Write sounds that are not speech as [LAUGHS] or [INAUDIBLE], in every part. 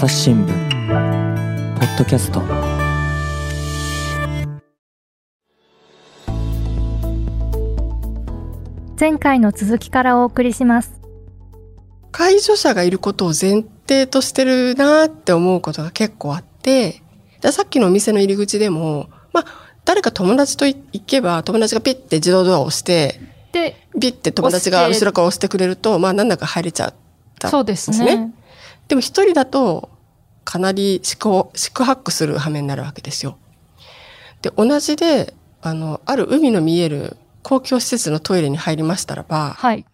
朝日新聞ポッドキャスト。前回の続きからお送りします。介助者がいることを前提としてるなって思うことが結構あってでさっきのお店の入り口でもまあ誰か友達と行けば友達がピッて自動ドアを押してでピッて友達が後ろから押してくれるとまあなんだか入れちゃったそうですねでも一人だとかなり四苦四苦八苦する羽目になるわけですよ。で同じであのある海の見える公共施設のトイレに入りましたらば、はい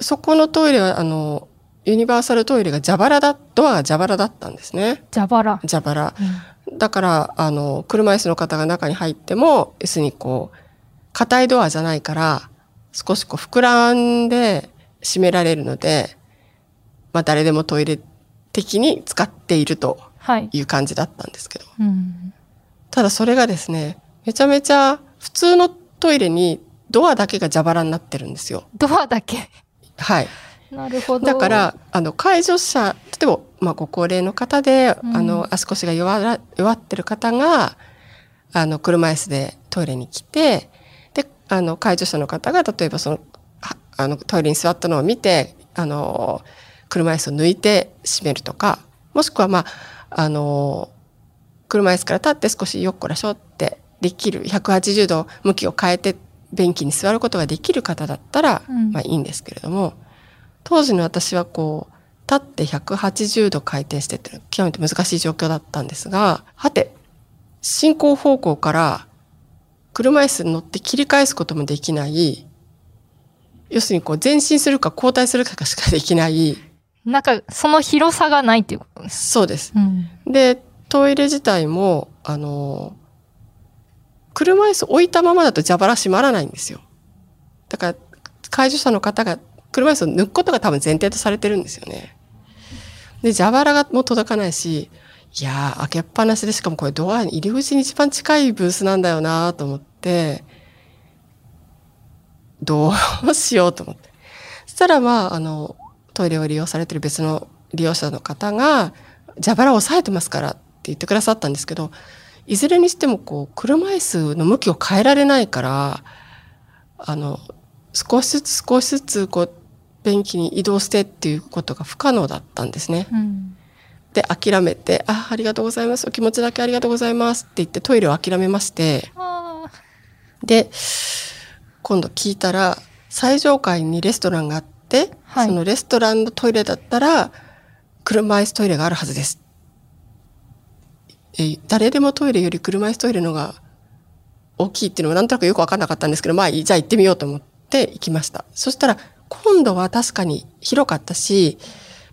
そこのトイレはあのユニバーサルトイレが蛇腹だドアが蛇腹だったんですね蛇腹、蛇腹。うんだからあの車椅子の方が中に入っても要するにこう硬いドアじゃないから少しこう膨らんで閉められるので、まあ、誰でもトイレ的に使っているとはい、いう感じだったんですけど。うん、ただそれがですねめちゃめちゃ普通のトイレにドアだけが蛇腹になってるんですよ。ドアだけ？はい。なるほど。だから、あの、介助者、例えば、まあ、ご高齢の方で、うん。あの、足腰が弱ら弱ってる方が、あの、車椅子でトイレに来て、で、あの、介助者の方が、例えばその、はあの、トイレに座ったのを見て、あの、車椅子を抜いて閉めるとか、もしくは、まあ、あの、車椅子から立って少しよっこらしょってできる、180度向きを変えて、便器に座ることができる方だったら、うん。まあいいんですけれども、当時の私はこう、立って180度回転してって極めて難しい状況だったんですが、はて、進行方向から車椅子に乗って切り返すこともできない、要するにこう前進するか後退するかしかできない、なんかその広さがないっていうことです、そうです。うん、で、トイレ自体も、あの、車椅子置いたままだと蛇腹閉まらないんですよ。だから、介助者の方が車椅子を抜くことが多分前提とされてるんですよね。で、蛇腹がもう届かないし、いやー、開けっぱなしで、しかもこれドアに入り口に一番近いブースなんだよなと思って、どうしようと思って。そしたらまあ、あの、トイレを利用されてる別の利用者の方が、蛇腹を押さえてますからって言ってくださったんですけど、いずれにしてもこう、車椅子の向きを変えられないから、あの、少しずつ少しずつこう、便器に移動してっていうことが不可能だったんですね。うん、で、諦めて、あ、ありがとうございます。お気持ちだけありがとうございますって言ってトイレを諦めまして、あで、今度聞いたら、最上階にレストランがあって、はいそのレストランのトイレだったら、車椅子トイレがあるはずです。え誰でもトイレより車椅子トイレの方が大きいっていうのはなんとなくよくわかんなかったんですけど、まあ、じゃあ行ってみようと思って行きました。そしたら、今度は確かに広かったし、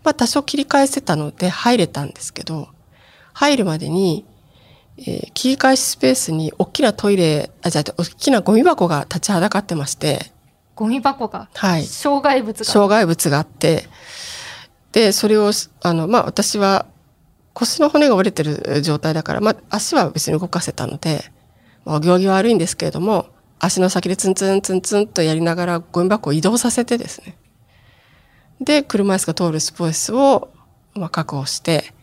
まあ多少切り返せたので入れたんですけど、入るまでに、えー切り返しスペースに大きなトイレ、あ、じゃあ、大きなゴミ箱が立ちはだかってまして、ゴミ箱が、はい。障害物が障害物があって、で、それを、あの、まあ、私は腰の骨が折れてる状態だから、まあ、足は別に動かせたので、まあ、お行儀は悪いんですけれども、足の先でツンツンツンツンとやりながらゴミ箱を移動させてですね。で、車椅子が通るスペースを、まあ、確保して、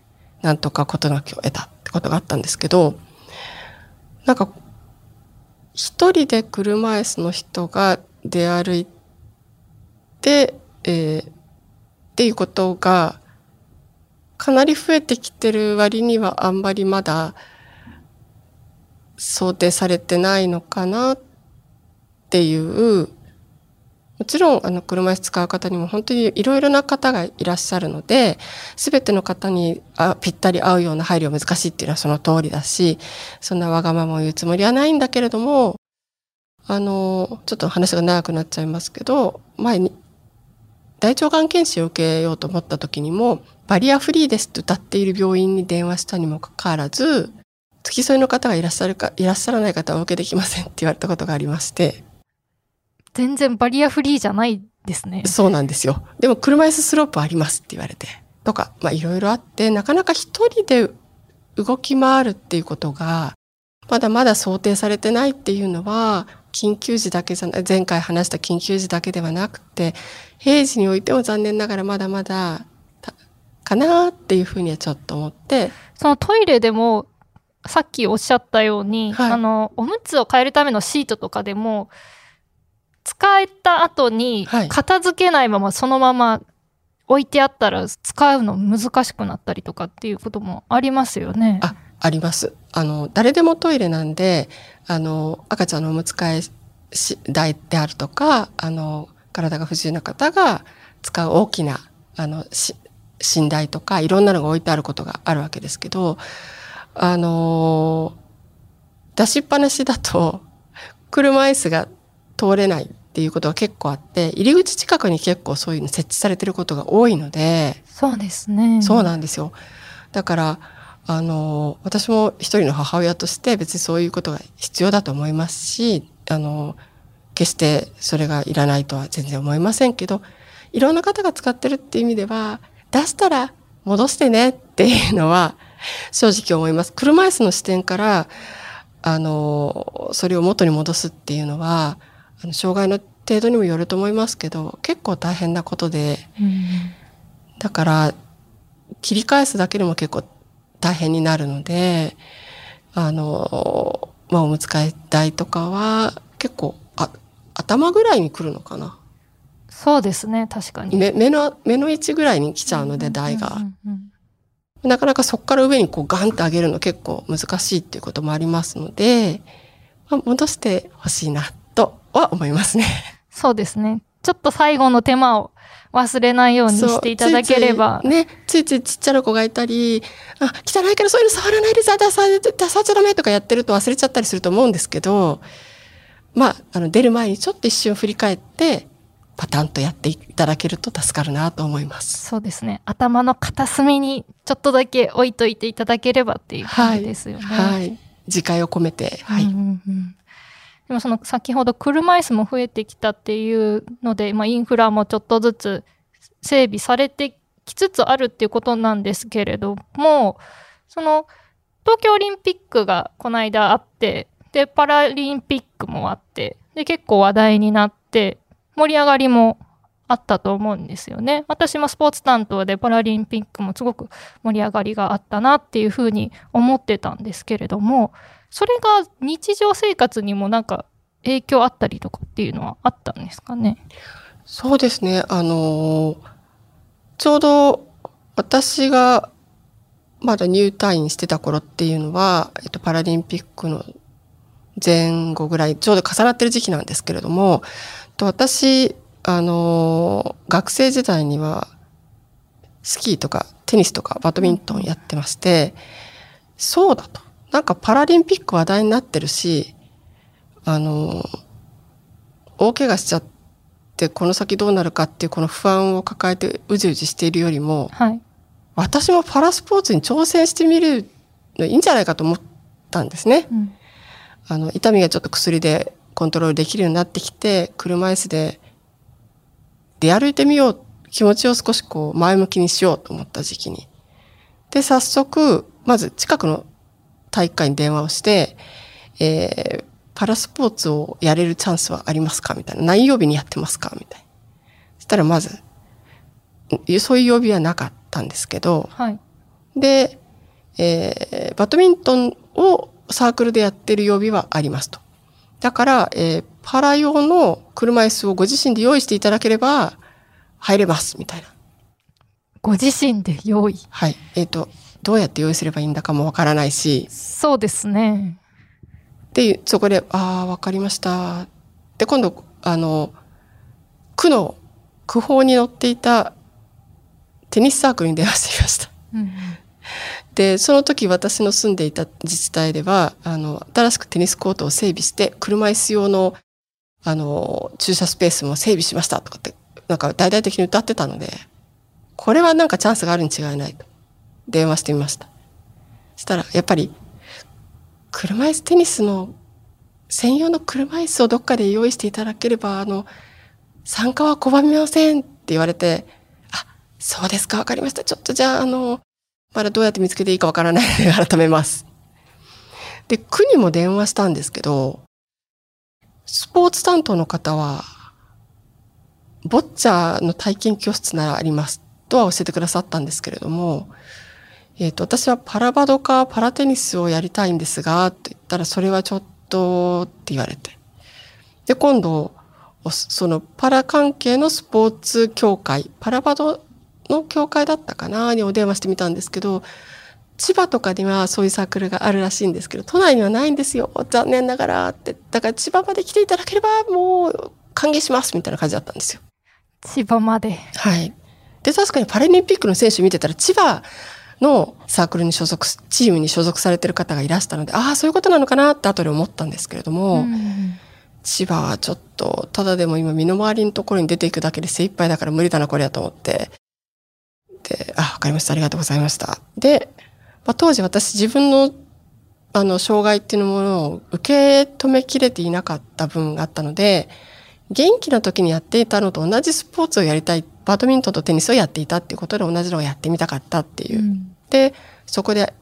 なんとか事なきを得たってことがあったんですけど、なんか、一人で車椅子の人が出歩いて、えーっていうことがかなり増えてきてる割にはあんまりまだ想定されてないのかなっていうもちろんあの車椅子使う方にも本当にいろいろな方がいらっしゃるので全ての方にあぴったり合うような配慮は難しいっていうのはその通りだしそんなわがままを言うつもりはないんだけれどもあのちょっと話が長くなっちゃいますけど前に大腸がん検診を受けようと思った時にもバリアフリーですって歌っている病院に電話したにもかかわらず付き添いの方がいらっしゃるかいらっしゃらない方はお受けできませんって言われたことがありまして全然バリアフリーじゃないですね。そうなんですよ。でも車椅子スロープありますって言われて。とか、まあいろいろあって、なかなか一人で動き回るっていうことが、まだまだ想定されてないっていうのは、緊急時だけじゃない、前回話した緊急時だけではなくて、平時においても残念ながらまだまだたかなっていうふうにはちょっと思って、そのトイレでも、さっきおっしゃったように、はい。あの、おむつを変えるためのシートとかでも、使えた後にはい。片付けないままそのまま置いてあったら使うの難しくなったりとかっていうこともありますよね。あ、あります。あの、誰でもトイレなんで、あの、赤ちゃんのおむつ替えし台であるとか、あの、体が不自由な方が使う大きな、あの、し寝台とか、いろんなのが置いてあることがあるわけですけど、あの、出しっぱなしだと、車椅子が通れないっていうことが結構あって、入り口近くに結構そういうの設置されてることが多いので、そうですね。そうなんですよ。だから、あの、私も一人の母親として別にそういうことが必要だと思いますし、あの、決してそれがいらないとは全然思いませんけど、いろんな方が使ってるっていう意味では、出したら戻してねっていうのは正直思います。車椅子の視点から、あの、それを元に戻すっていうのは、あの障害の程度にもよると思いますけど、結構大変なことで、うんだから、切り返すだけでも結構大変になるので、あの、まあ、おむつ替え台とかは結構、あ、頭ぐらいに来るのかな？そうですね、確かに。目目の、目の位置ぐらいに来ちゃうので、台が。なかなかそこから上にこうガンって上げるの結構難しいっていうこともありますので、まあ、戻してほしいなとは思いますね。そうですね。ちょっと最後の手間を忘れないようにしていただければ。ついついね、ついついちっちゃな子がいたり、あ、汚いからそういうの触らないでさ、出さ、出さっちゃダメとかやってると忘れちゃったりすると思うんですけど、まあ、あの、出る前にちょっと一瞬振り返って、パタンとやっていただけると助かるなと思います。そうですね。頭の片隅にちょっとだけ置いといていただければっていう感じですよね。はい。自戒を込めて、はい。うんうんうんでもその先ほど車椅子も増えてきたっていうので、まあ、インフラもちょっとずつ整備されてきつつあるっていうことなんですけれども、その東京オリンピックがこの間あって、で、パラリンピックもあって、で、結構話題になって、盛り上がりもあったと思うんですよね。私もスポーツ担当でパラリンピックもすごく盛り上がりがあったなっていうふうに思ってたんですけれども、それが日常生活にもなんか影響あったりとかっていうのはあったんですかね？そうですね。あのちょうど私がまだ入隊員してた頃っていうのは、えっと、パラリンピックの前後ぐらい、ちょうど重なってる時期なんですけれども、と私、あの学生時代には、スキーとかテニスとかバドミントンやってまして、そうだと。なんかパラリンピック話題になってるし、あのー大怪我しちゃってこの先どうなるかっていうこの不安を抱えてうじうじしているよりも、はい。私もパラスポーツに挑戦してみるのいいんじゃないかと思ったんですね。うん。あの、痛みがちょっと薬でコントロールできるようになってきて、車椅子で出歩いてみよう、気持ちを少しこう前向きにしようと思った時期に。で、早速、まず近くの体育館に電話をして、えー、パラスポーツをやれるチャンスはありますか？みたいな。何曜日にやってますか？みたいな。そしたらまず、んそういう曜日はなかったんですけど、はい。で、えーバドミントンをサークルでやってる曜日はありますと。だから、えーパラ用の車椅子をご自身で用意していただければ入れます、みたいな。ご自身で用意。はい。えっ、と、どうやって用意すればいいんだかもわからないし、そうですね。で、そこで、ああ、わかりました。で、今度、あの、区の、区法に載っていたテニスサークルに電話してみました。うん。で、その時私の住んでいた自治体では、あの、新しくテニスコートを整備して、車椅子用の、あの、駐車スペースも整備しましたとかって、なんか大々的に歌ってたので、これはなんかチャンスがあるに違いないと。電話してみました。そしたら、やっぱり、車椅子テニスの専用の車椅子をどっかで用意していただければ、あの、参加は拒みませんって言われて、あ、そうですか、わかりました。ちょっとじゃあ、あの、まだどうやって見つけていいかわからないので [LAUGHS] 改めます。で、区にも電話したんですけど、スポーツ担当の方は、ボッチャの体験教室ならありますとは教えてくださったんですけれども、えっ、と、私はパラバドかパラテニスをやりたいんですが、って言ったら、それはちょっとって言われて。で、今度、おそのパラ関係のスポーツ協会、パラバドの協会だったかなにお電話してみたんですけど、千葉とかにはそういうサークルがあるらしいんですけど、都内にはないんですよ。残念ながらって。だから千葉まで来ていただければもう歓迎しますみたいな感じだったんですよ。千葉まで。はい。で、確かにパラリンピックの選手見てたら千葉のサークルに所属、チームに所属されてる方がいらしたので、ああ、そういうことなのかなって後で思ったんですけれども、うん千葉はちょっと、ただでも今身の回りのところに出ていくだけで精一杯だから無理だな、これやと思って。で、あ、わかりました。ありがとうございました。で、まあ、当時私自分の、あの、障害っていうものを受け止めきれていなかった分があったので、元気な時にやっていたのと同じスポーツをやりたい、バドミントンとテニスをやっていたっていうことで同じのをやってみたかったっていう。うんで、そこで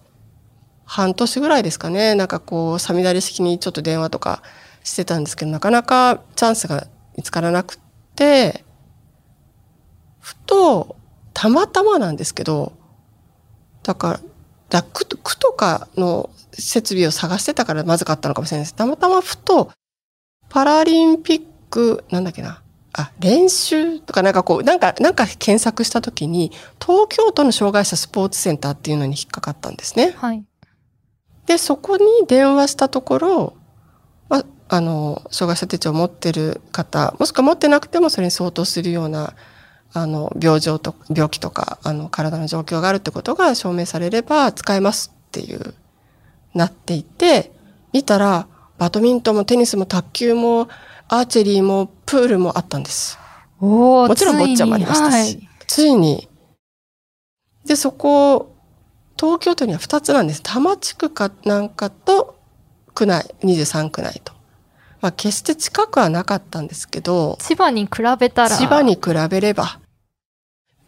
半年ぐらいですかね、なんかこう、サミダレ式にちょっと電話とかしてたんですけど、なかなかチャンスが見つからなくって、ふと、たまたまなんですけど、だから、だ区区とかの設備を探してたからまずかったのかもしれないです。たまたまふと、パラリンピック、なんだっけな、あ、練習とかなんかこう、なんか、なんか検索したときに、東京都の障害者スポーツセンターっていうのに引っかかったんですね。はい。で、そこに電話したところ、まあ、あの、障害者手帳を持ってる方、もしくは持ってなくてもそれに相当するような、あの、病状と、病気とか、あの、体の状況があるってことが証明されれば使えますっていう、なっていて、見たら、バドミントンもテニスも卓球も、アーチェリーもプールもあったんです。おーもちろんボッチャもありましたし、ついについに。で、そこ、東京都には2つなんです。多摩地区かなんかと、区内、23区内と。まあ、決して近くはなかったんですけど、千葉に比べたら。千葉に比べれば。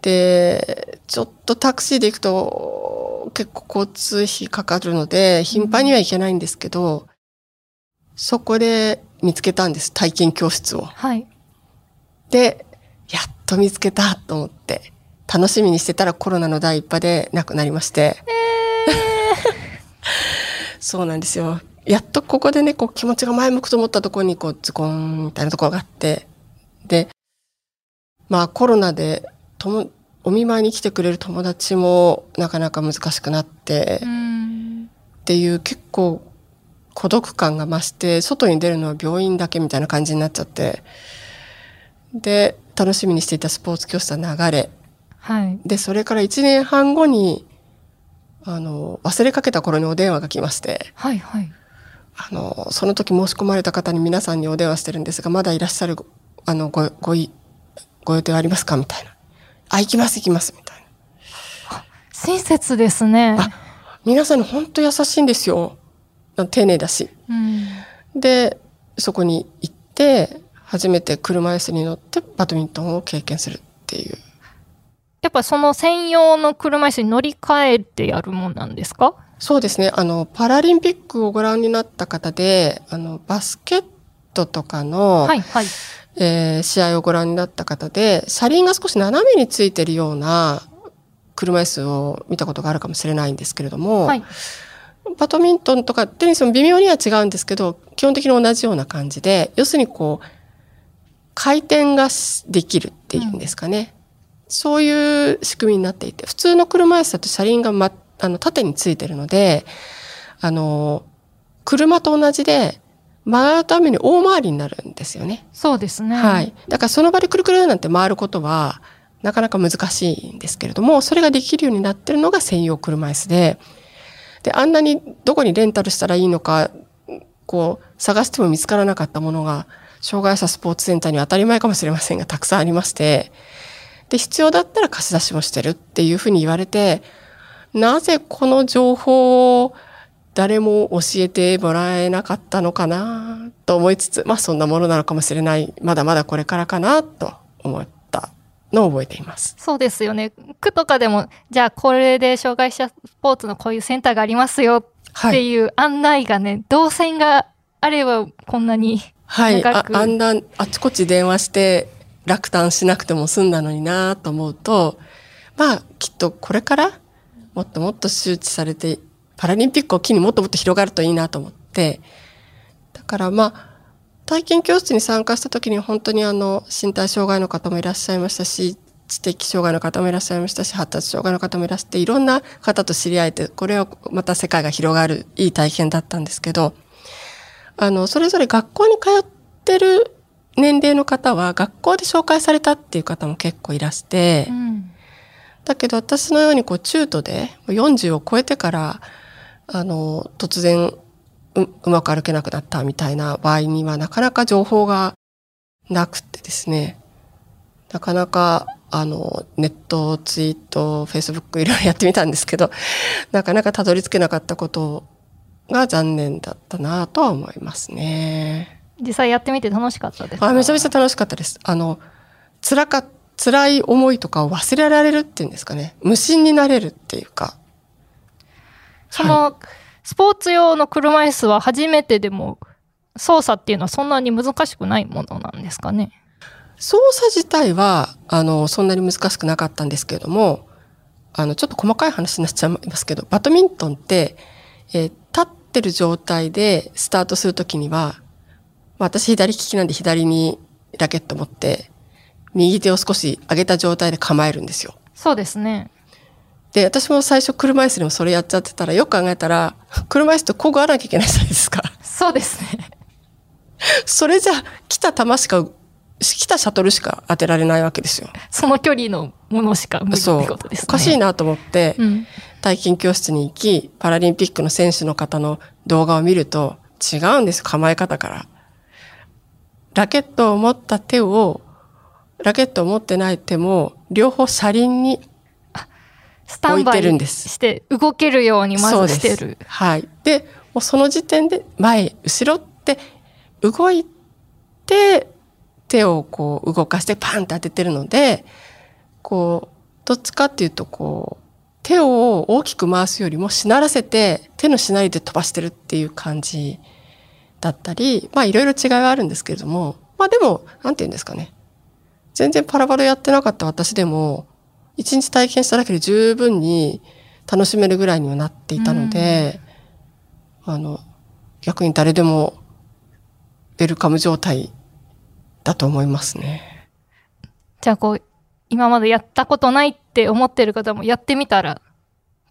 で、ちょっとタクシーで行くと結構交通費かかるので、頻繁には行けないんですけど、そこで見つけたんです。体験教室を。はい。で、やっと見つけたと思って、楽しみにしてたらコロナの第一波で亡くなりまして。[LAUGHS] そうなんですよ。やっとここでね、こう気持ちが前向くと思ったところに、こうズコーンみたいなところがあって。で、まあコロナで、とも、お見舞いに来てくれる友達もなかなか難しくなって、うん。っていう結構孤独感が増して外に出るのは病院だけみたいな感じになっちゃってで楽しみにしていたスポーツ教室は流れはい。でそれから1年半後にあの忘れかけた頃にお電話が来ましてはい。はい。あのその時申し込まれた方に皆さんにお電話してるんですがまだいらっしゃるあのごごいご予定はありますか？みたいな「あ行きます行きます」みたいな。親切ですね。あ皆さんに本当優しいんですよ丁寧だし。うん。で、そこに行って、初めて車椅子に乗ってバドミントンを経験するっていう。やっぱその専用の車椅子に乗り換えてやるもんなんですか？そうですね。あの、パラリンピックをご覧になった方で、あの、バスケットとかの、はい。はい。えー試合をご覧になった方で、車輪が少し斜めについてるような車椅子を見たことがあるかもしれないんですけれども、はい。バドミントンとかテニスも微妙には違うんですけど、基本的に同じような感じで、要するにこう、回転がしできるっていうんですかね。そういう仕組みになっていて、普通の車椅子だと車輪が、ま、あの、縦についてるので、あの、車と同じで、曲がるために大回りになるんですよね。そうですね。はい。だからその場でくるくるなんて回ることは、なかなか難しいんですけれども、それができるようになってるのが専用車椅子で、で、あんなにどこにレンタルしたらいいのか、こう、探しても見つからなかったものが、障害者スポーツセンターには当たり前かもしれませんが、たくさんありまして、で、必要だったら貸し出しもしてるっていうふうに言われて、なぜこの情報を誰も教えてもらえなかったのかなと思いつつ、まあそんなものなのかもしれない。まだまだこれからかなと思ったのを覚えています。そうですよね。区とかでも、じゃあこれで障害者スポーツのこういうセンターがありますよってはい。いう案内がね、動線があればこんなに。はい。あ長くあんな、あちこち電話して落胆しなくても済んだのになと思うと、まあきっとこれからもっともっと周知されてパラリンピックを機にもっともっと広がるといいなと思ってだからまあ体験教室に参加した時に本当にあの身体障害の方もいらっしゃいましたし知的障害の方もいらっしゃいましたし発達障害の方もいらっしゃっていろんな方と知り合えてこれはまた世界が広がるいい体験だったんですけどあのそれぞれ学校に通ってる年齢の方は学校で紹介されたっていう方も結構いらして、うん、だけど私のようにこう中途で40を超えてからあの突然ううまく歩けなくなったみたいな場合にはなかなか情報がなくてですねなかなかあのネットツイートフェイスブックいろいろやってみたんですけど [LAUGHS] なかなかたどり着けなかったことが残念だったなとは思いますね。実際やってみて楽しかったですか？あめちゃめちゃ楽しかったです。あの、辛か、辛い思いとかを忘れられるっていうんですかね。無心になれるっていうか。その、はい、スポーツ用の車椅子は初めてでも操作っていうのはそんなに難しくないものなんですかね？操作自体は、あの、そんなに難しくなかったんですけれども、あの、ちょっと細かい話になっちゃいますけど、バドミントンって、えー、立ってる状態でスタートするときには、私左利きなんで左にラケット持って、右手を少し上げた状態で構えるんですよ。そうですね。で、私も最初車椅子でもそれやっちゃってたら、よく考えたら、[LAUGHS] 車椅子と交互あなきゃいけないじゃないですか。そうですね。[LAUGHS] それじゃ、来た球しか、来たシャトルしか当てられないわけですよ。その距離のものしか無理ってことですね。おかしいなと思って、うん、体験教室に行き、パラリンピックの選手の方の動画を見ると、違うんです構え方から。ラケットを持った手を、ラケットを持ってない手も、両方車輪に置いてるんです。して動けるようにまずしてる。はい。で、もうその時点で前、後ろって動いて、手をこう動かしてパンって当ててるので、こう、どっちかっていうとこう、手を大きく回すよりもしならせて手のしなりで飛ばしてるっていう感じだったり、まあいろいろ違いはあるんですけれども、まあでも、なんて言うんですかね。全然パラバラやってなかった私でも、一日体験しただけで十分に楽しめるぐらいにはなっていたので、うん、あの、逆に誰でもウェルカム状態だと思いますね。じゃあこう、今までやったことないって思ってる方もやってみたら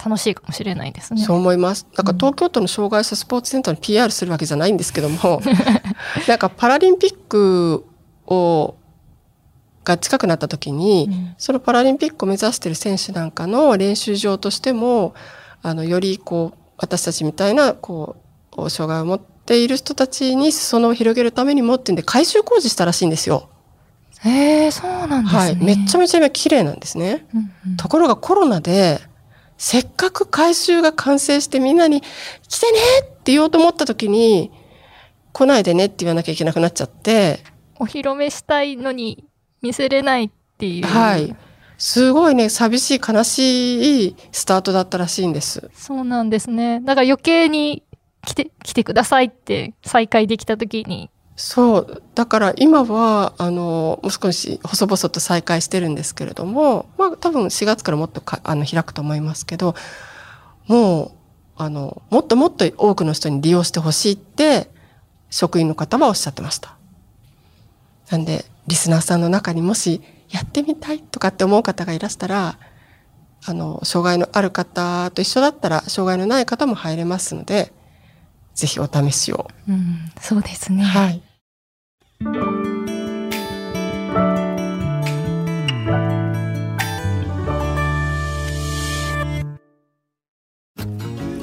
楽しいかもしれないですね。そう思います。なんか東京都の障害者スポーツセンターに PR するわけじゃないんですけども、[LAUGHS] なんかパラリンピックをが近くなった時に、うん、そのパラリンピックを目指している選手なんかの練習場としても、あの、よりこう、私たちみたいな、こう、障害を持っている人たちに裾野を広げるためにもってんで改修工事したらしいんですよ。へえ、そうなんですね。はい。めっちゃめちゃ今綺麗なんですね。うんうん、ところがコロナで、せっかく改修が完成してみんなに来てねって言おうと思った時に、来ないでねって言わなきゃいけなくなっちゃって。お披露目したいのに見せれないっていう。はい。すごいね、寂しい悲しいスタートだったらしいんです。そうなんですね。だから余計に来て、来てくださいって再開できた時にそう。だから今は、あの、もう少し細々と再開してるんですけれども、まあ多分4月からもっとかあの開くと思いますけど、もう、あの、もっともっと多くの人に利用してほしいって、職員の方はおっしゃってました。なんで、リスナーさんの中にもし、やってみたいとかって思う方がいらしたら、あの、障害のある方と一緒だったら、障害のない方も入れますので、ぜひお試しを。うん、そうですね。はい。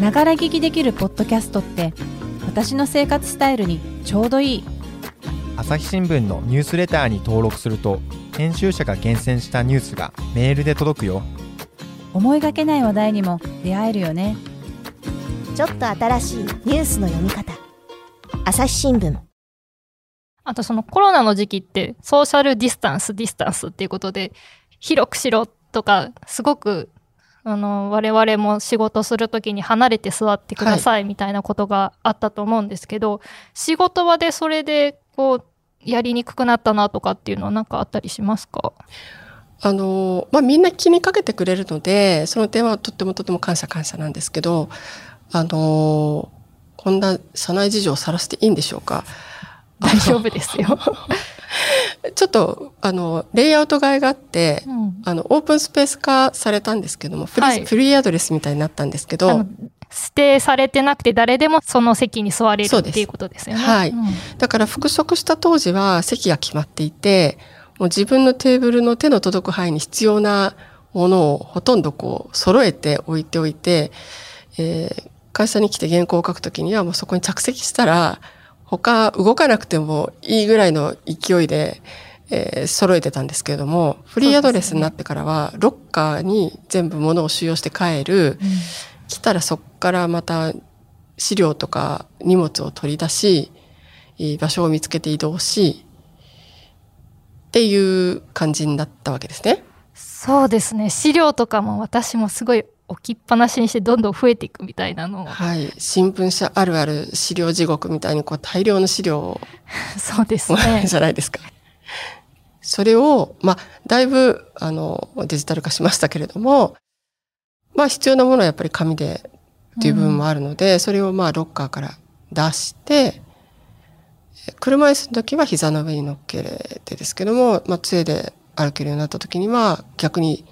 ながら聞きできるポッドキャストって私の生活スタイルにちょうどいい朝日新聞のニュースレターに登録すると編集者が厳選したニュースがメールで届くよ。思いがけない話題にも出会えるよね。ちょっと新しいニュースの読み方。朝日新聞。あとそのコロナの時期ってソーシャルディスタンスディスタンスっていうことで広くしろとかすごくあの我々も仕事する時に離れて座ってくださいみたいなことがあったと思うんですけど、はい、仕事場でそれでこうやりにくくなったなとかっていうのは何かあったりしますか？あの、まあ、みんな気にかけてくれるので、その点はとってもとても感謝感謝なんですけど、あの、こんな社内事情を晒していいんでしょうか？大丈夫ですよ。[LAUGHS] ちょっと、あの、レイアウト替えがあって、うんあの、オープンスペース化されたんですけども、フリー,、はいフリーアドレスみたいになったんですけど指定されてなくて誰でもその席に座れるっていうことですよね。はい。うん。だから復職した当時は席が決まっていて、もう自分のテーブルの手の届く範囲に必要なものをほとんどこう揃えて置いておいて、えー会社に来て原稿を書くときにはもうそこに着席したら、他動かなくてもいいぐらいの勢いで、えー揃えてたんですけれども、フリーアドレスになってからは、ロッカーに全部物を収容して帰る、来たらそこからまた資料とか荷物を取り出し、えー場所を見つけて移動し、っていう感じになったわけですね。そうですね。資料とかも私もすごい置きっぱなしにしてどんどん増えていくみたいなのを。はい。新聞社あるある資料地獄みたいにこう大量の資料を [LAUGHS] そうですね。[LAUGHS] じゃないですか。それを、まあ、だいぶ、あの、デジタル化しましたけれども、まあ、必要なものはやっぱり紙でっていう部分もあるので、それをまあ、ロッカーから出して、え車椅子の時は膝の上に乗っけてですけども、まあ、杖で歩けるようになった時には、逆に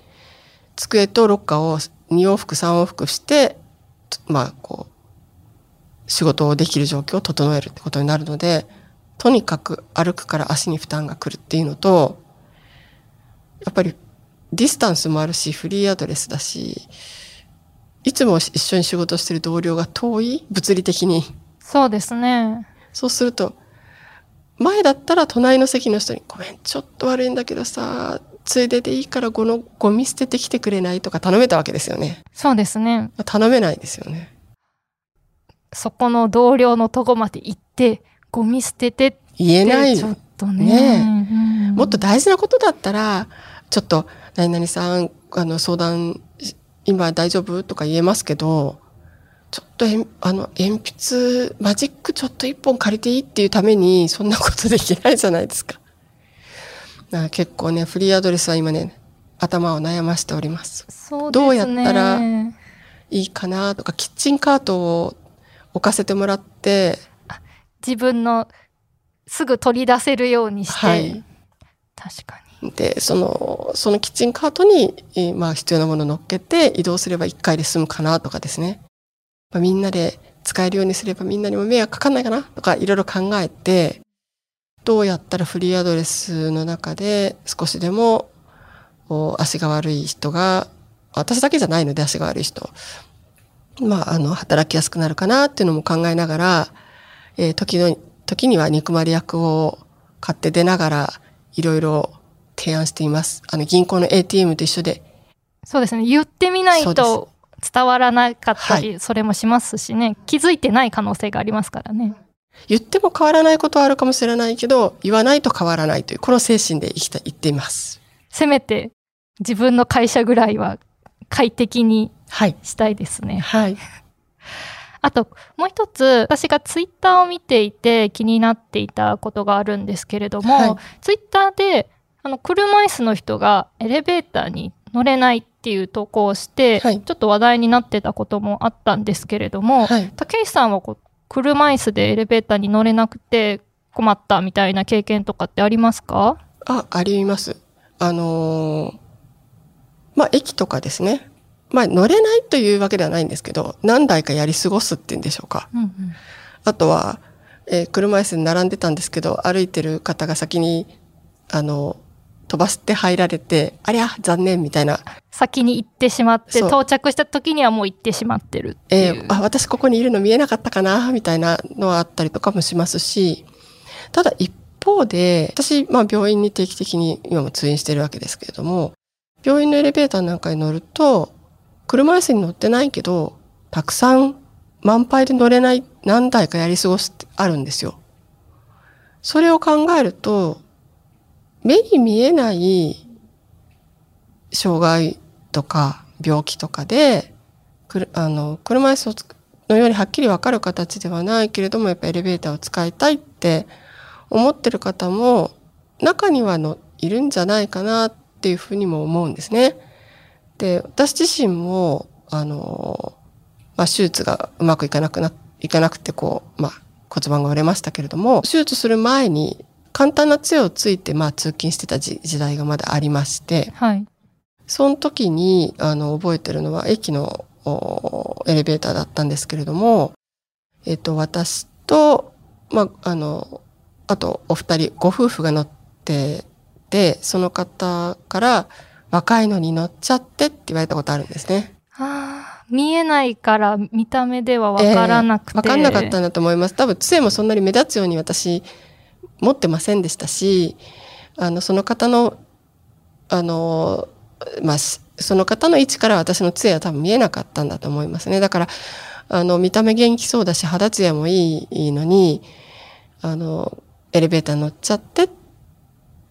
机とロッカーを2往復3往復して、まあ、こう、仕事をできる状況を整えるってことになるので、とにかく歩くから足に負担が来るっていうのと、やっぱりディスタンスもあるし、フリーアドレスだし、いつも一緒に仕事してる同僚が遠い物理的に。そうですね。そうすると、前だったら隣の席の人に、ごめん、ちょっと悪いんだけどさ、ついででいいからこのゴミ捨ててきてくれない？とか頼めたわけですよね。そうですね。頼めないですよね。そこの同僚のとこまで行って、ゴミ捨ててって言えない。ちょっとね。ねうんもっと大事なことだったら、ちょっと、何々さん、あの、相談、今大丈夫とか言えますけど、ちょっとえん、あの、鉛筆、マジックちょっと一本借りていいっていうために、そんなことできないじゃないですか。だから結構ね、フリーアドレスは今ね、頭を悩ましております。そうですね。どうやったらいいかなとか、キッチンカートを置かせてもらって、自分のすぐ取り出せるようにして。はい確かで、その、そのキッチンカートに、まあ必要なものを乗っけて移動すれば一回で済むかなとかですね。まあ、みんなで使えるようにすればみんなにも迷惑かかんないかなとかいろいろ考えて、どうやったらフリーアドレスの中で少しでも足が悪い人が、私だけじゃないので足が悪い人、まああの働きやすくなるかなっていうのも考えながら、えー時の、時には憎まれ役を買って出ながらいろいろ提案しています。あの銀行の ATM と一緒で、に。そうですね。言ってみないと伝わらなかったり、はそれもしますしね。気づいてない可能性がありますからね。言っても変わらないことはあるかもしれないけど、言わないと変わらないという、この精神で生きた、言っています。せめて自分の会社ぐらいは快適にはい。したいですね。はい。あと、もう一つ、私がツイッターを見ていて気になっていたことがあるんですけれども、はいツイッターで、あの、車椅子の人がエレベーターに乗れないっていう投稿をして、はいちょっと話題になってたこともあったんですけれども、はい。竹石さんはこう車椅子でエレベーターに乗れなくて困ったみたいな経験とかってありますか？あ、あります。あのーまあ、駅とかですね。まあ、乗れないというわけではないんですけど、何台かやり過ごすっていうんでしょうか。うんうんあとは、えー車椅子に並んでたんですけど、歩いてる方が先に、あの、飛ばして入られて、ありゃ、残念みたいな先に行ってしまって、到着した時にはもう行ってしまってるって。えーあ、私ここにいるの見えなかったかな、みたいなのはあったりとかもしますし、ただ一方で、私、まあ病院に定期的に今も通院してるわけですけれども、病院のエレベーターなんかに乗ると、車椅子に乗ってないけど、たくさん満杯で乗れない何台かやり過ごすってあるんですよ。それを考えると、目に見えない障害とか病気とかで、くるあの車椅子のようにはっきり分かる形ではないけれどもやっぱエレベーターを使いたいって思ってる方も中にはのいるんじゃないかなっていうふうにも思うんですね。で、私自身も、あの、まあ、手術がうまくいかなくな、いかなくて、こう、まあ、骨盤が折れましたけれども、手術する前に簡単な杖をついて、まあ、通勤してた時代がまだありまして、はい。その時に、あの、覚えてるのは、駅のおエレベーターだったんですけれども、えっと、私と、まあ、あの、あと、お二人、ご夫婦が乗ってて、その方から、若いのに乗っちゃってって言われたことあるんですね。ああ、見えないから見た目ではわからなくて。わかんなかったんだと思います。多分、杖もそんなに目立つように私、持ってませんでしたし、あの、その方の、あの、まあ、しその方の位置から私の杖は多分見えなかったんだと思いますね。だから、あの、見た目元気そうだし、肌艶もいいのに、あの、エレベーター乗っちゃってっ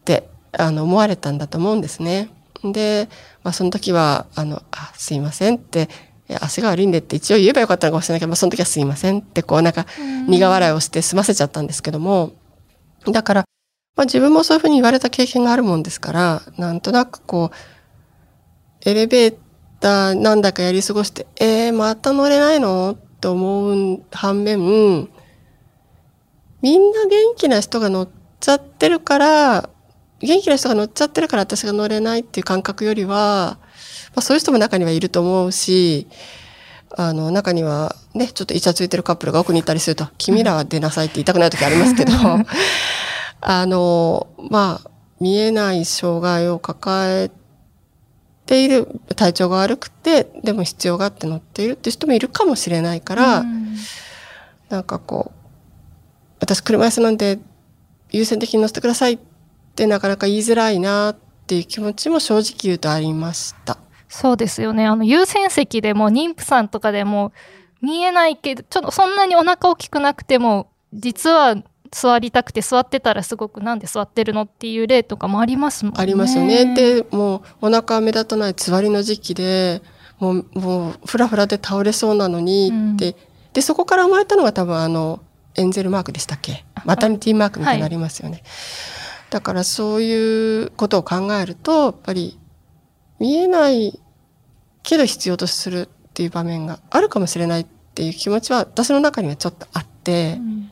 て、あの、思われたんだと思うんですね。で、まあ、その時は、あの、あ、すいませんって、足が悪いんでって一応言えばよかったのかもしれないけど、まあ、その時はすいませんって、こう、なんか、苦笑いをして済ませちゃったんですけども、だから、まあ、自分もそういうふうに言われた経験があるもんですから、なんとなくこう、エレベーターなんだかやり過ごして、えー、また乗れないの？って思う反面、みんな元気な人が乗っちゃってるから、元気な人が乗っちゃってるから私が乗れないっていう感覚よりは、まあ、そういう人も中にはいると思うし、あの、中にはね、ちょっとイチャついてるカップルが奥にいたりすると、[LAUGHS] 君らは出なさいって言いたくない時ありますけど、[LAUGHS] あの、まあ、見えない障害を抱えている、体調が悪くて、でも必要があって乗っているって人もいるかもしれないから、うんなんかこう、私車椅子なんで優先的に乗せてくださいってなかなか言いづらいなっていう気持ちも正直言うとありました。そうですよね。あの、優先席でも妊婦さんとかでも見えないけど、ちょっとそんなにお腹大きくなくても、実は座りたくて座ってたらすごくなんで座ってるのっていう例とかもありますもんね。ありますよね。で、もうお腹目立たないつわりの時期で、もう、もう、ふらふらで倒れそうなのにうんって、で、そこから生まれたのが多分あの、エンゼルマークでしたっけ？マタニティマークみたいになりますよね。だからそういうことを考えると、やっぱり見えないけど必要とするっていう場面があるかもしれないっていう気持ちは私の中にはちょっとあって、うん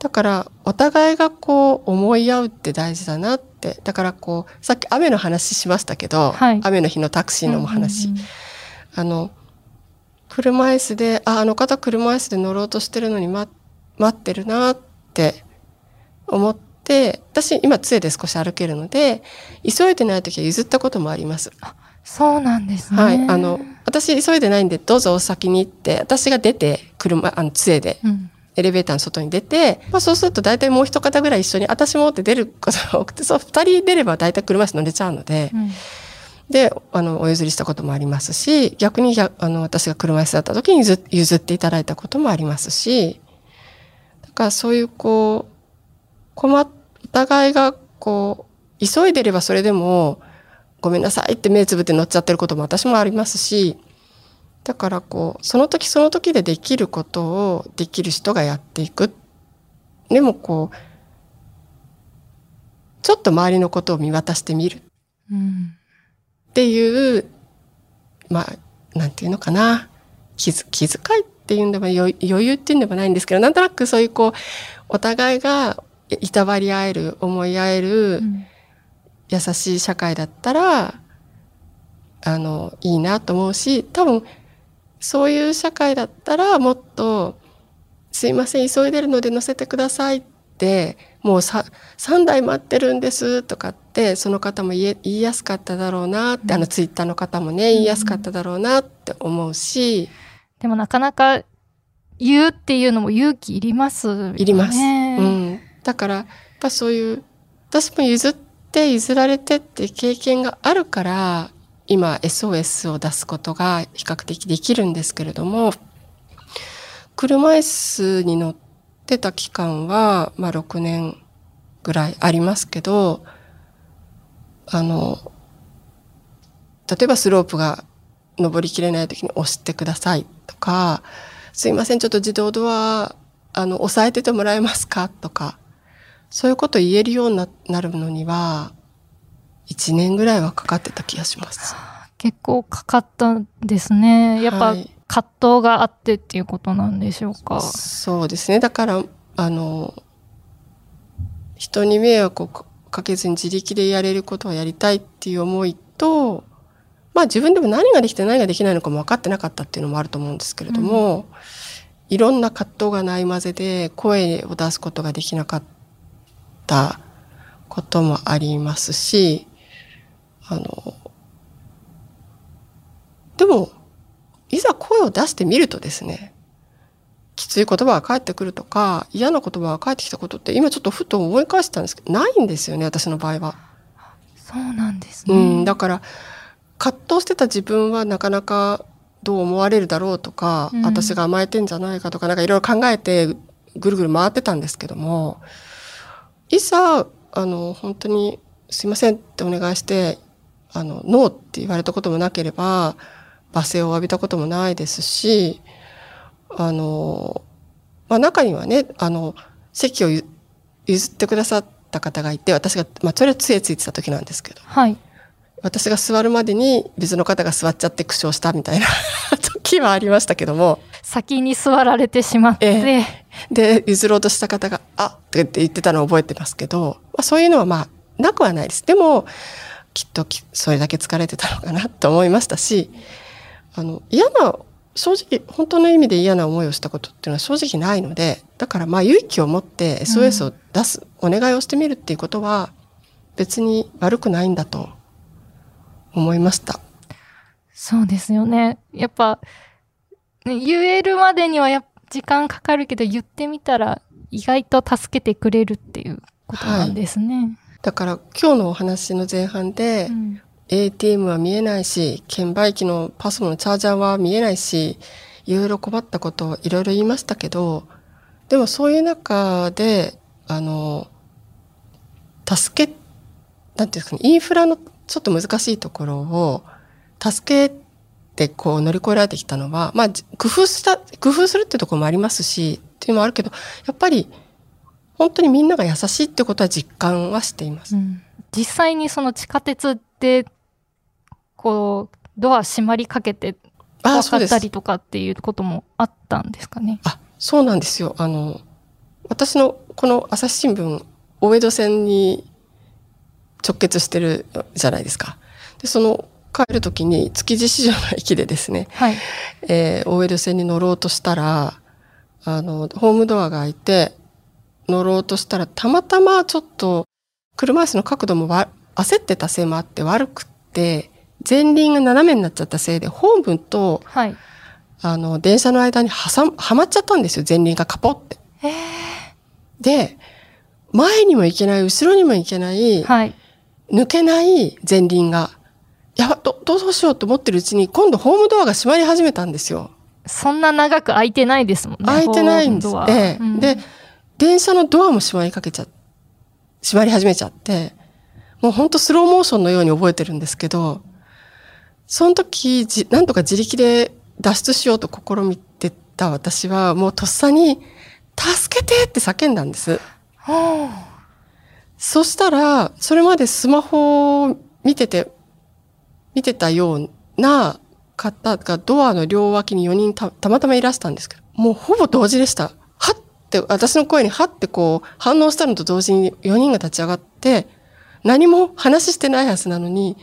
だから、お互いがこう思い合うって大事だなって。だからこう、さっき雨の話しましたけど、はい雨の日のタクシーのお話。うんうんうんあの、車椅子で、あ、あの方車椅子で乗ろうとしてるのに待待ってるなって思って、私今杖で少し歩けるので、急いでない時は譲ったこともあります。そうなんですね。はい。あの、私急いでないんでどうぞお先に行って、私が出て、車、あの杖でうんエレベーターの外に出て、まあそうすると大体もう一方ぐらい一緒に、私もって出ることが多くて、そう、二人出れば大体車椅子乗れちゃうので、うんで、あの、お譲りしたこともありますし、逆に逆、あの、私が車椅子だった時に譲譲っていただいたこともありますし、だからそういうこう、困っ、お互いがこう、急いでればそれでも、ごめんなさいって目つぶって乗っちゃってることも私もありますし、だからこう、その時その時でできることをできる人がやっていく。でもこう、ちょっと周りのことを見渡してみるうんっていう、まあ、なんていうのかな。気づ気遣いっていうんでも余余裕っていうんでもないんですけど、なんとなくそういうこう、お互いがいたわり合える、思い合える、うん優しい社会だったら、あの、いいなと思うし、多分、そういう社会だったら、もっと、すいません、急いでるので乗せてくださいって、もうさ、3台待ってるんですとかって、その方も言いやすかっただろうなって、あのツイッターの方もね、言いやすかっただろうなって思うし、でもなかなか言うっていうのも勇気いりますよね。いります。うん。だから、やっぱそういう、私も譲って譲られてって経験があるから、今 SOS を出すことが比較的できるんですけれども、車椅子に乗ってた期間は、まあ6年ぐらいありますけど、あの、例えばスロープが登りきれない時に押してくださいとか、すいません、ちょっと自動ドア、あの、押さえててもらえますかとか、そういうこと言えるようにななるのには、1年ぐらいはかかってた気がします。結構かかったんですね。やっぱはい葛藤があってっていうことなんでしょうか。そうですね。だから、あの、人に迷惑をかかけずに自力でやれることをやりたいっていう思いと、まあ自分でも何ができて何ができないのかも分かってなかったっていうのもあると思うんですけれども、いろんな葛藤がないまぜで声を出すことができなかったこともありますし、あの、でも、いざ声を出してみるとですね、きつい言葉が返ってくるとか、嫌な言葉が返ってきたことって、今ちょっとふと思い返したんですけど、ないんですよね、私の場合は。そうなんですね。うん、だから、葛藤してた自分はなかなかどう思われるだろうとか、うん私が甘えてんじゃないかとか、なんかいろいろ考えてぐるぐる回ってたんですけども、いざ、あの、本当にすいませんってお願いして、あの、ノーって言われたこともなければ、罵声を浴びたこともないですし、あの、まあ中にはね、あの、席をゆ譲ってくださった方がいて、私が、まあそれは杖ついてた時なんですけど、はい。私が座るまでに別の方が座っちゃって苦笑したみたいな [LAUGHS] 時はありましたけども、先に座られてしまって、えで、譲ろうとした方が、あっって言ってたのを覚えてますけど、まあ、そういうのはまあ、なくはないです。でも、きっときそれだけ疲れてたのかなと思いましたし、あの、嫌な、正直、本当の意味で嫌な思いをしたことっていうのは正直ないので、だからまあ勇気を持って SOS を出す、お願いをしてみるっていうことは、別に悪くないんだと思いました。そうですよね。やっぱ、ね言えるまでにはやっ時間かかるけど、言ってみたら意外と助けてくれるっていうことなんですね。だから今日のお話の前半で、うん ATM は見えないし、券売機のパスモのチャージャーは見えないし、いろいろ困ったことをいろいろ言いましたけど、でもそういう中で、あの、助け、なんていうんですかね、インフラのちょっと難しいところを、助けてこう乗り越えられてきたのは、まあ、じ工夫した、工夫するってところもありますし、っていうのもあるけど、やっぱり、本当にみんなが優しいってことは実感はしています。うん実際にその地下鉄で、こう、ドア閉まりかけて怖かった。りとかっていうこともあったんですかね？あ、そうなんですよ。あの、私のこの朝日新聞、大江戸線に直結してるじゃないですか。で、その帰るときに築地市場の駅でですね、はい。えー大江戸線に乗ろうとしたら、あの、ホームドアが開いて、乗ろうとしたら、たまたまちょっと、車椅子の角度もわ焦ってたせいもあって悪くって、前輪が斜めになっちゃったせいで、ホームと、はい。あの、電車の間に挟ん、はまっちゃったんですよ、前輪がカポって。で、前にも行けない、後ろにも行けない、はい。抜けない前輪が、やば、ど、どうしようと思ってるうちに、今度ホームドアが閉まり始めたんですよ。そんな長く開いてないですもんね。開いてないんです。ホームドアええうんで、電車のドアも閉まりかけちゃ、閉まり始めちゃって、もうほんとスローモーションのように覚えてるんですけど、その時、じ、なんとか自力で脱出しようと試みてた私は、もうとっさに、助けてって叫んだんです。そしたら、それまでスマホを見てて、見てたような方がドアの両脇に4人たたまたまいらしたんですけど、もうほぼ同時でした。はって、私の声にはってこう反応したのと同時に4人が立ち上がって、何も話してないはずなのに、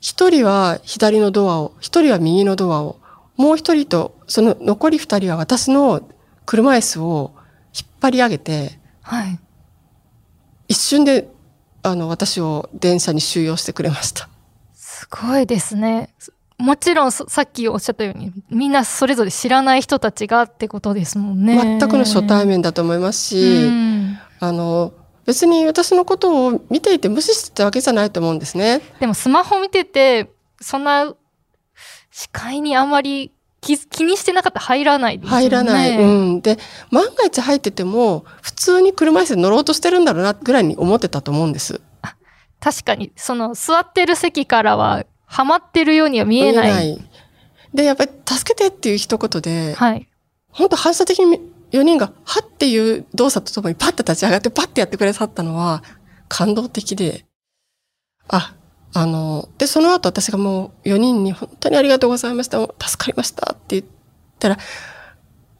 一人は左のドアを、一人は右のドアを、もう一人と、その残り二人は私の車椅子を引っ張り上げて、はい。一瞬で、あの、私を電車に収容してくれました。すごいですね。もちろんそさっきおっしゃったように、みんなそれぞれ知らない人たちがってことですもんね。全くの初対面だと思いますし、うんあの、別に私のことを見ていて無視してたわけじゃないと思うんですね。でもスマホ見てて、そんな視界にあまり気気にしてなかったら入らないですよね。入らない。うん。で、万が一入ってても、普通に車椅子で乗ろうとしてるんだろうな、ぐらいに思ってたと思うんです。確かに、その座ってる席からは、はまってるようには見えない。で、やっぱり、助けてっていう一言で、はい。本当反射的に4人が、はっていう動作とともにパッて立ち上がってパッてやってくれさったのは、感動的で、あ、あの、で、その後私がもう4人に本当にありがとうございました、助かりましたって言ったら、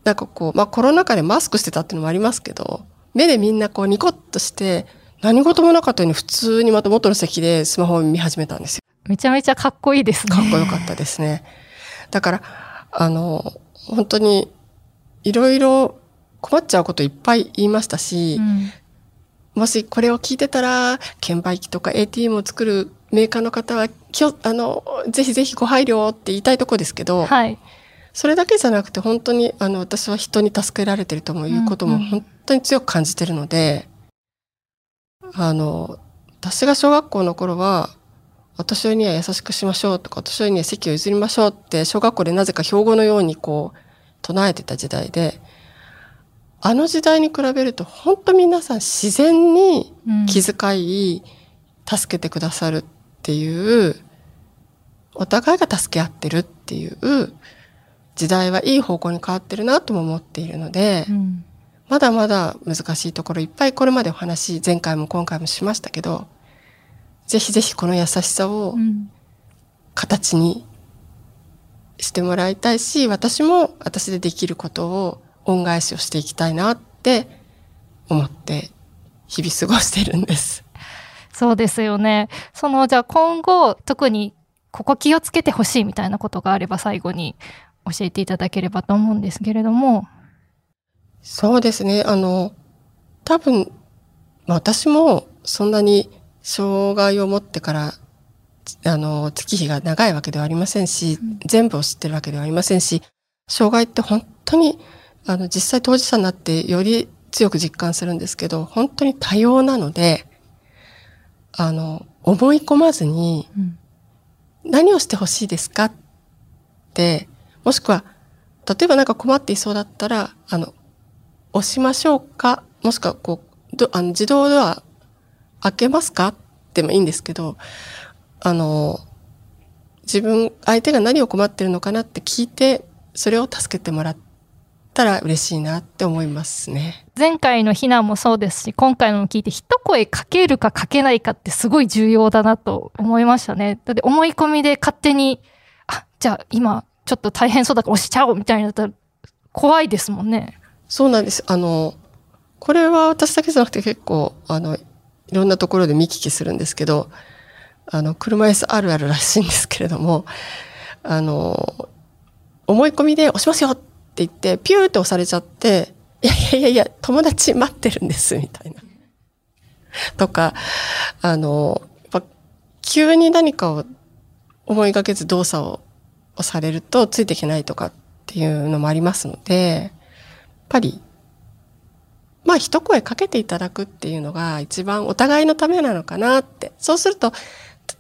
なんかこう、まあコロナ禍でマスクしてたっていうのもありますけど、目でみんなこうニコッとして、何事もなかったように普通にまた元の席でスマホを見始めたんですよ。めちゃめちゃかっこいいですね。かっこよかったですね。だから、あの、本当に、いろいろ困っちゃうこといっぱい言いましたし、うんもしこれを聞いてたら、券売機とか ATM を作るメーカーの方は、きょ、あの、ぜひぜひご配慮をって言いたいとこですけど、はい。それだけじゃなくて本当に、あの、私は人に助けられてるともいうことも本当に強く感じてるので、あの、私が小学校の頃は、お年寄りには優しくしましょうとか、お年寄りには席を譲りましょうって、小学校でなぜか標語のようにこう、唱えてた時代で、あの時代に比べると本当皆さん自然に気遣い、助けてくださるっていう、お互いが助け合ってるっていう時代はいい方向に変わってるなとも思っているので、うん。まだまだ難しいところいっぱいこれまでお話、前回も今回もしましたけど、ぜひぜひこの優しさを形にしてもらいたいし、私も私でできることを恩返しをしていきたいなって思って日々過ごしてるんです。そうですよね。その、じゃあ今後、特にここ気をつけてほしいみたいなことがあれば最後に教えていただければと思うんですけれども。そうですね。あの、多分、まあ私もそんなに障害を持ってから、あの、月日が長いわけではありませんし、全部を知ってるわけではありませんし、障害って本当に、あの、実際当事者になってより強く実感するんですけど、本当に多様なので、あの、思い込まずに、うん何をしてほしいですかって、もしくは、例えばなんか困っていそうだったら、あの、押しましょうか？もしくは、こう、どあの自動ドア開けますか？でもいいんですけど、あの、自分、相手が何を困ってるのかなって聞いて、それを助けてもらったら嬉しいなって思いますね。前回の避難もそうですし、今回の聞いて一声かけるかかけないかってすごい重要だなと思いましたね。だって思い込みで勝手に、あ、じゃあ今ちょっと大変そうだから押しちゃおうみたいになったら怖いですもんね。そうなんです。あの、これは私だけじゃなくて結構、あの、いろんなところで見聞きするんですけど、あの、車椅子あるあるらしいんですけれども、あの、思い込みで押しますよって言って、ピューって押されちゃって、いやいやいやいや、友達待ってるんです、みたいな。とか、あの、やっぱ急に何かを思いがけず動作ををされるとついていけないとかっていうのもありますので、ぱり、まあ一声かけていただくっていうのが一番お互いのためなのかなって。そうすると、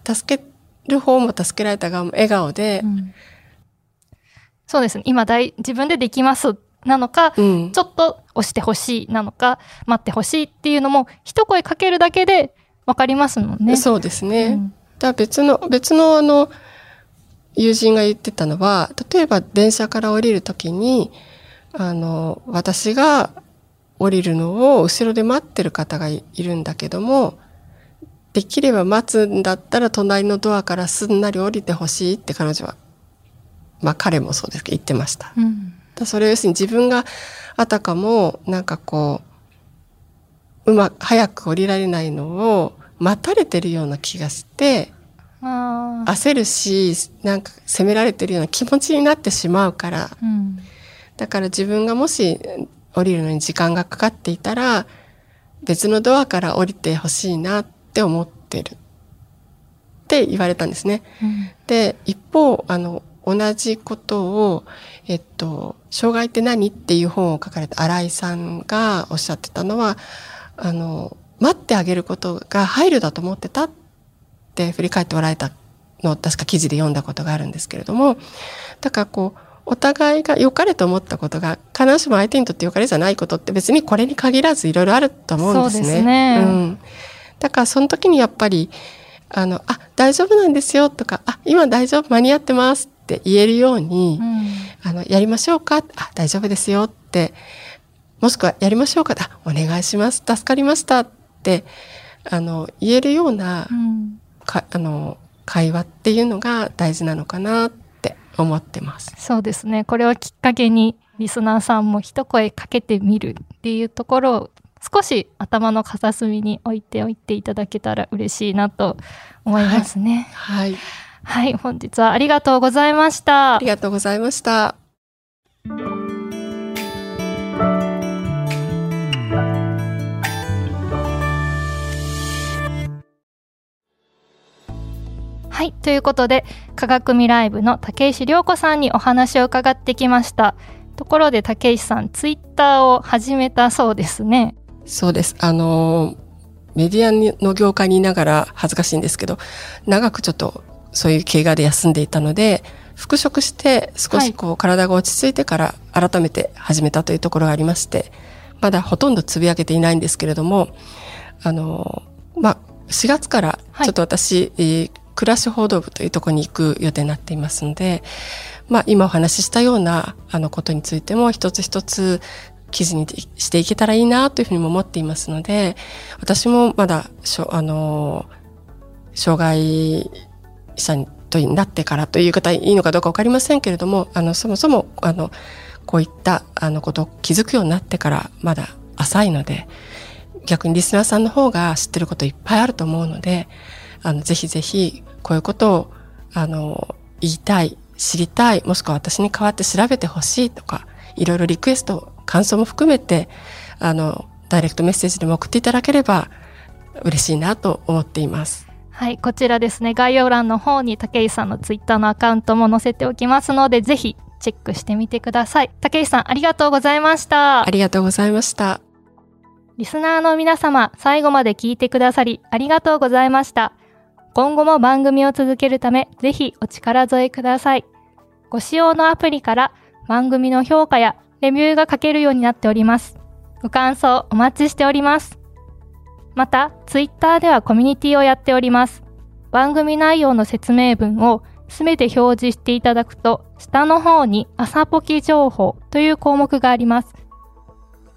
た助ける方も助けられた側も笑顔でう、んそうですね。今大、自分でできますなのか、うんちょっと押してほしいなのか、待ってほしいっていうのも、一声かけるだけでわかりますもんね。そうですね。うんだ別の、別のあの、友人が言ってたのは、例えば電車から降りるときに、あの、私が降りるのを後ろで待ってる方がいいるんだけども、できれば待つんだったら隣のドアからすんなり降りてほしいって彼女は、まあ彼もそうですけど言ってました。うん。だそれを要するに自分があたかもなんかこううまく早く降りられないのを待たれてるような気がして焦るしなんか責められてるような気持ちになってしまうからうんだから自分がもし降りるのに時間がかかっていたら別のドアから降りてほしいなって思ってるって言われたんですね。うんで、一方、あの、同じことを、えっと、障害って何っていう本を書かれた新井さんがおっしゃってたのは、あの、待ってあげることが配慮だと思ってたって振り返っておられたのを確か記事で読んだことがあるんですけれども、だからこう、お互いが良かれと思ったことが、必ずしも相手にとって良かれじゃないことって別にこれに限らずいろいろあると思うんですね。そうですねうん。だからその時にやっぱり、あの、あ、大丈夫なんですよとか、あ、今大丈夫、間に合ってますって言えるように、うんあの、やりましょうかあ、大丈夫ですよって、もしくはやりましょうかあ、お願いします。助かりましたって、あの、言えるようなうんか、あの、会話っていうのが大事なのかなって思ってます。そうですね。これをきっかけに、リスナーさんも一声かけてみるっていうところを少し頭の片隅に置いておいていただけたら嬉しいなと思いますね。はい。はい、本日はありがとうございましたあり。がとうございました。はい、ということで、科学未来部の竹石涼子さんにお話を伺ってきました。ところで竹石さん、ツイッターを始めたそうですね。そうです。あの、メディアの業界にいながら恥ずかしいんですけど、長くちょっとそういう怪我で休んでいたので、復職して少しこう体が落ち着いてから改めて始めたというところがありまして、まだほとんどつぶやけていないんですけれども、あの、まあ、4月からはいちょっと私、えー暮らし報道部というところに行く予定になっていますので、まあ、今お話ししたようなあのことについても一つ一つ記事にしていけたらいいなというふうにも思っていますので、私もまだしょ、あの、障害者になってからという方いいのかどうかわかりませんけれども、あの、そもそも、あの、こういった、あの、ことを気づくようになってからまだ浅いので、逆にリスナーさんの方が知ってることいっぱいあると思うので、あの、ぜひぜひ、こういうことを、あの、言いたい、知りたい、もしくは私に代わって調べてほしいとか、いろいろリクエスト、感想も含めて、あの、ダイレクトメッセージでも送っていただければ嬉しいなと思っています。はい、こちらですね、概要欄の方に竹井さんのツイッターのアカウントも載せておきますので、ぜひチェックしてみてください。竹井さん、ありがとうございましたあ。りがとうございました。リスナーの皆様、最後まで聞いてくださり、ありがとうございました。今後も番組を続けるため、ぜひお力添えください。ご使用のアプリから番組の評価やレビューが書けるようになっております。ご感想お待ちしております。また、ツイッターではコミュニティをやっております。番組内容の説明文をすべて表示していただくと、下の方に朝ポキ情報という項目があります。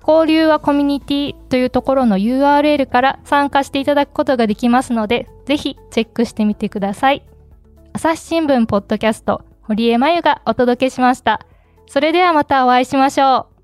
交流はコミュニティというところの URL から参加していただくことができますので、ぜひチェックしてみてください。朝日新聞ポッドキャスト、堀江真由がお届けしました。それではまたお会いしましょう。